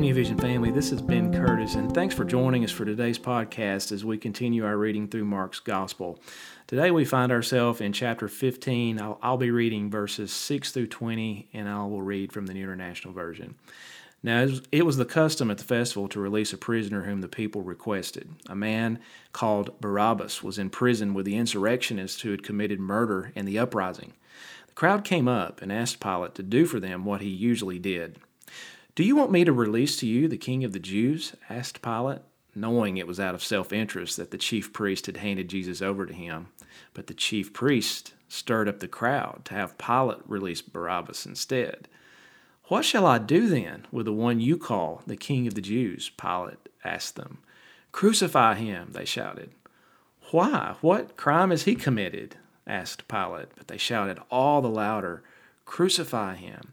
New Vision family, this is Ben Curtis, and thanks for joining us for today's podcast as we continue our reading through Mark's Gospel. Today we find ourselves in chapter 15. I'll, I'll, be reading verses 6 through 20, and I will read from the New International Version. Now, it was the custom at the festival to release a prisoner whom the people requested. A man called Barabbas was in prison with the insurrectionists who had committed murder in the uprising. The crowd came up and asked Pilate to do for them what he usually did. Do you want me to release to you the king of the Jews? asked Pilate, knowing it was out of self interest that the chief priest had handed Jesus over to him. But the chief priest stirred up the crowd to have Pilate release Barabbas instead. What shall I do then with the one you call the king of the Jews? Pilate asked them. Crucify him, they shouted. Why? What crime has he committed? asked Pilate. But they shouted all the louder, Crucify him.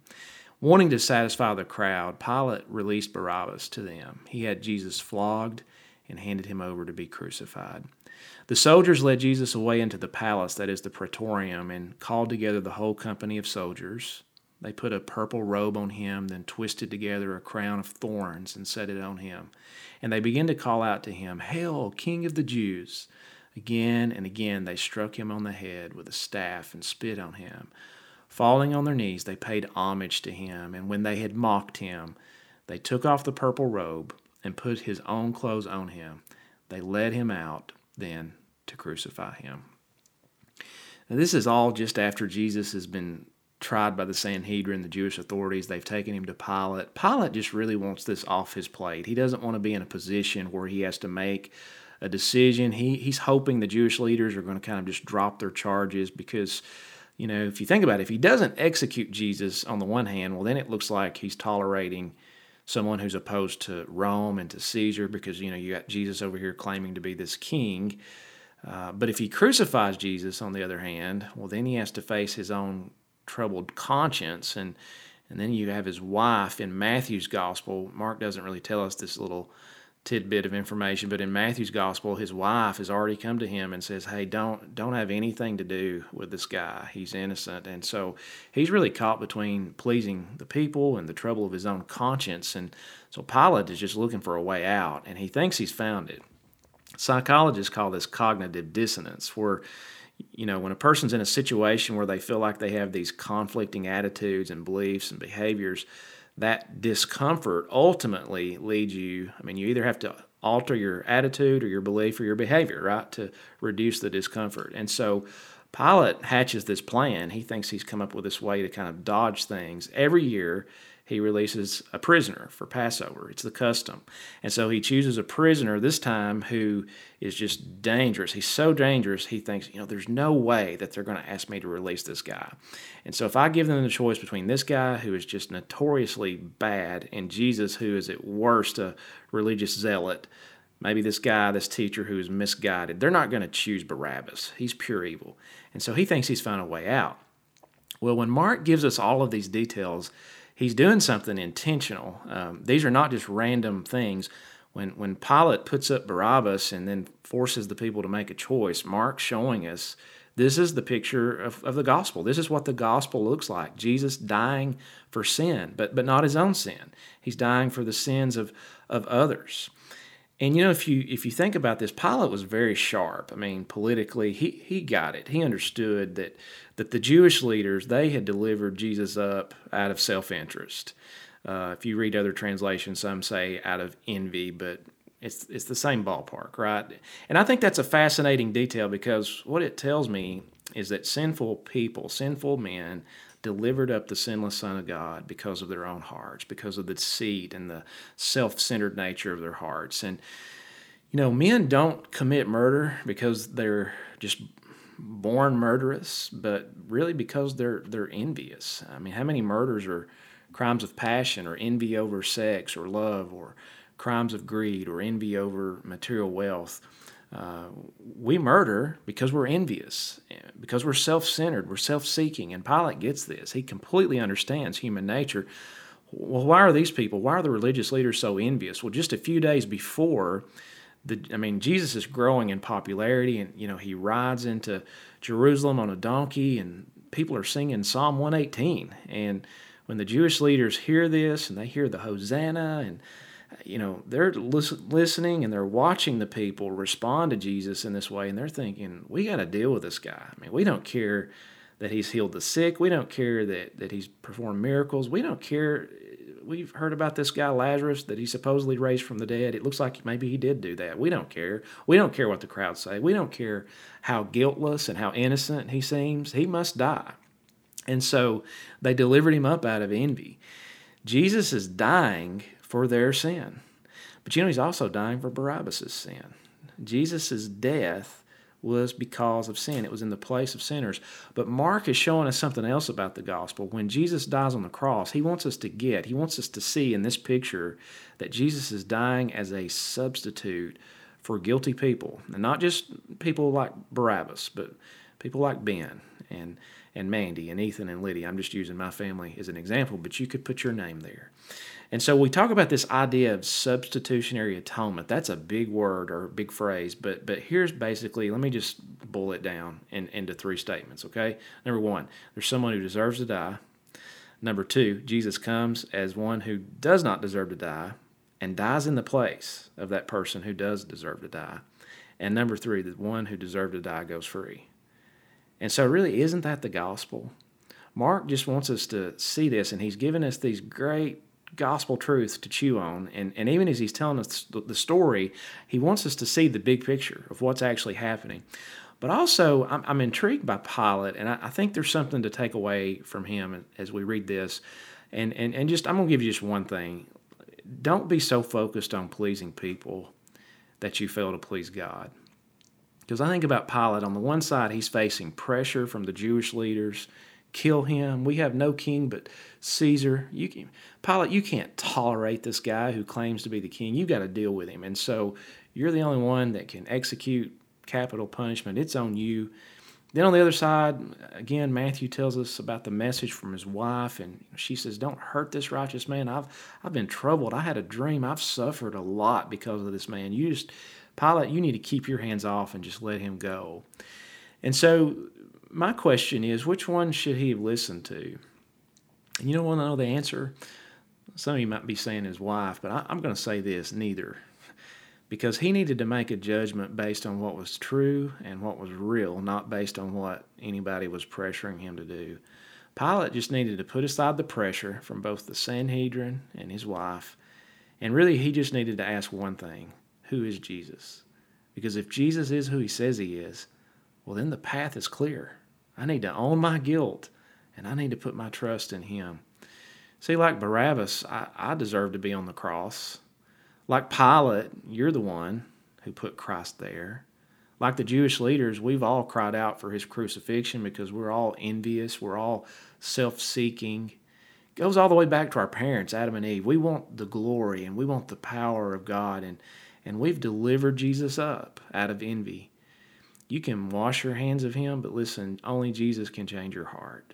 Wanting to satisfy the crowd, Pilate released Barabbas to them. He had Jesus flogged and handed him over to be crucified. The soldiers led Jesus away into the palace, that is the praetorium, and called together the whole company of soldiers. They put a purple robe on him, then twisted together a crown of thorns and set it on him. And they began to call out to him, Hail, King of the Jews! Again and again they struck him on the head with a staff and spit on him. Falling on their knees, they paid homage to him, and when they had mocked him, they took off the purple robe and put his own clothes on him. They led him out then to crucify him. Now, this is all just after Jesus has been tried by the Sanhedrin, the Jewish authorities. They've taken him to Pilate. Pilate just really wants this off his plate. He doesn't want to be in a position where he has to make a decision. He, he's hoping the Jewish leaders are going to kind of just drop their charges because you know, if you think about it, if he doesn't execute Jesus on the one hand, well, then it looks like he's tolerating someone who's opposed to Rome and to Caesar because, you know, you got Jesus over here claiming to be this king. Uh, but if he crucifies Jesus, on the other hand, well, then he has to face his own troubled conscience. And, and then you have his wife in Matthew's gospel. Mark doesn't really tell us this little tidbit of information, but in Matthew's gospel, his wife has already come to him and says, "Hey, don't don't have anything to do with this guy. He's innocent." And so he's really caught between pleasing the people and the trouble of his own conscience. And so Pilate is just looking for a way out, and he thinks he's found it. Psychologists call this cognitive dissonance, where you know, when a person's in a situation where they feel like they have these conflicting attitudes and beliefs and behaviors, that discomfort ultimately leads you. I mean, you either have to alter your attitude or your belief or your behavior, right, to reduce the discomfort. And so Pilate hatches this plan. He thinks he's come up with this way to kind of dodge things. Every year, he releases a prisoner for Passover. It's the custom. And so he chooses a prisoner this time who is just dangerous. He's so dangerous, he thinks, you know, there's no way that they're going to ask me to release this guy. And so if I give them the choice between this guy who is just notoriously bad and Jesus who is at worst a religious zealot, maybe this guy, this teacher who is misguided, they're not going to choose Barabbas. He's pure evil. And so he thinks he's found a way out. Well, when Mark gives us all of these details, he's doing something intentional. Um, these are not just random things. When when Pilate puts up Barabbas and then forces the people to make a choice, Mark's showing us this is the picture of, of the gospel. This is what the gospel looks like. Jesus dying for sin, but but not his own sin. He's dying for the sins of of others. And you know, if you if you think about this, Pilate was very sharp. I mean, politically, he he got it. He understood that that the Jewish leaders they had delivered Jesus up out of self interest. Uh, if you read other translations, some say out of envy, but it's it's the same ballpark, right? And I think that's a fascinating detail because what it tells me is that sinful people, sinful men, delivered up the sinless Son of God because of their own hearts, because of the deceit and the self centered nature of their hearts. And, you know, men don't commit murder because they're just born murderous, but really because they're they're envious. I mean, how many murders are crimes of passion or envy over sex or love or crimes of greed or envy over material wealth? Uh, we murder because we're envious, because we're self centered, we're self seeking. And Pilate gets this. He completely understands human nature. Well, why are these people, why are the religious leaders so envious? Well, just a few days before, the, I mean, Jesus is growing in popularity, and you know he rides into Jerusalem on a donkey, and people are singing Psalm 118. And when the Jewish leaders hear this, and they hear the Hosanna, and you know they're listening and they're watching the people respond to Jesus in this way, and they're thinking, we got to deal with this guy. I mean, we don't care that he's healed the sick. We don't care that, that he's performed miracles. We don't care uh, we've heard about this guy Lazarus that he supposedly raised from the dead. It looks like maybe he did do that. We don't care. We don't care what the crowd say. We don't care how guiltless and how innocent he seems. He must die. And so they delivered him up out of envy. Jesus is dying for their sin. But you know, he's also dying for Barabbas' sin. Jesus' death was because of sin. It was in the place of sinners. But Mark is showing us something else about the gospel. When Jesus dies on the cross, he wants us to get, he wants us to see in this picture that Jesus is dying as a substitute for guilty people. And not just people like Barabbas, but people like Ben and and Mandy and Ethan and Lydia. I'm just using my family as an example, but you could put your name there. And so we talk about this idea of substitutionary atonement. That's a big word or big phrase, but but here's basically let me just boil it down in, into three statements, okay? Number one, there's someone who deserves to die. Number two, Jesus comes as one who does not deserve to die and dies in the place of that person who does deserve to die. And number three, the one who deserved to die goes free. And so, really, isn't that the gospel? Mark just wants us to see this, and he's given us these great gospel truths to chew on. And, and even as he's telling us the story, he wants us to see the big picture of what's actually happening. But also, I'm, I'm intrigued by Pilate, and I, I, think there's something to take away from him as we read this. And, and, and just, I'm going to give you just one thing. Don't be so focused on pleasing people that you fail to please God. Because I think about Pilate, on the one side, he's facing pressure from the Jewish leaders kill him. We have no king but Caesar. You can, Pilate, you can't tolerate this guy who claims to be the king. You've got to deal with him. And so you're the only one that can execute capital punishment. It's on you. Then on the other side, again, Matthew tells us about the message from his wife, and she says, "Don't hurt this righteous man. I've I've been troubled. I had a dream. I've suffered a lot because of this man. You just, Pilate, you need to keep your hands off and just let him go." And so my question is, which one should he have listened to? And you don't want to know the answer? Some of you might be saying his wife, but I, I'm going to say this neither. Because he needed to make a judgment based on what was true and what was real, not based on what anybody was pressuring him to do. Pilate just needed to put aside the pressure from both the Sanhedrin and his wife. And really, he just needed to ask one thing Who is Jesus? Because if Jesus is who he says he is, well, then the path is clear. I need to own my guilt and I need to put my trust in Him. See, like Barabbas, I, I deserve to be on the cross. Like Pilate, you're the one who put Christ there. Like the Jewish leaders, we've all cried out for his crucifixion because we're all envious, we're all self seeking. Goes all the way back to our parents, Adam and Eve. We want the glory and we want the power of God, and, and we've delivered Jesus up out of envy. You can wash your hands of him, but listen, only Jesus can change your heart.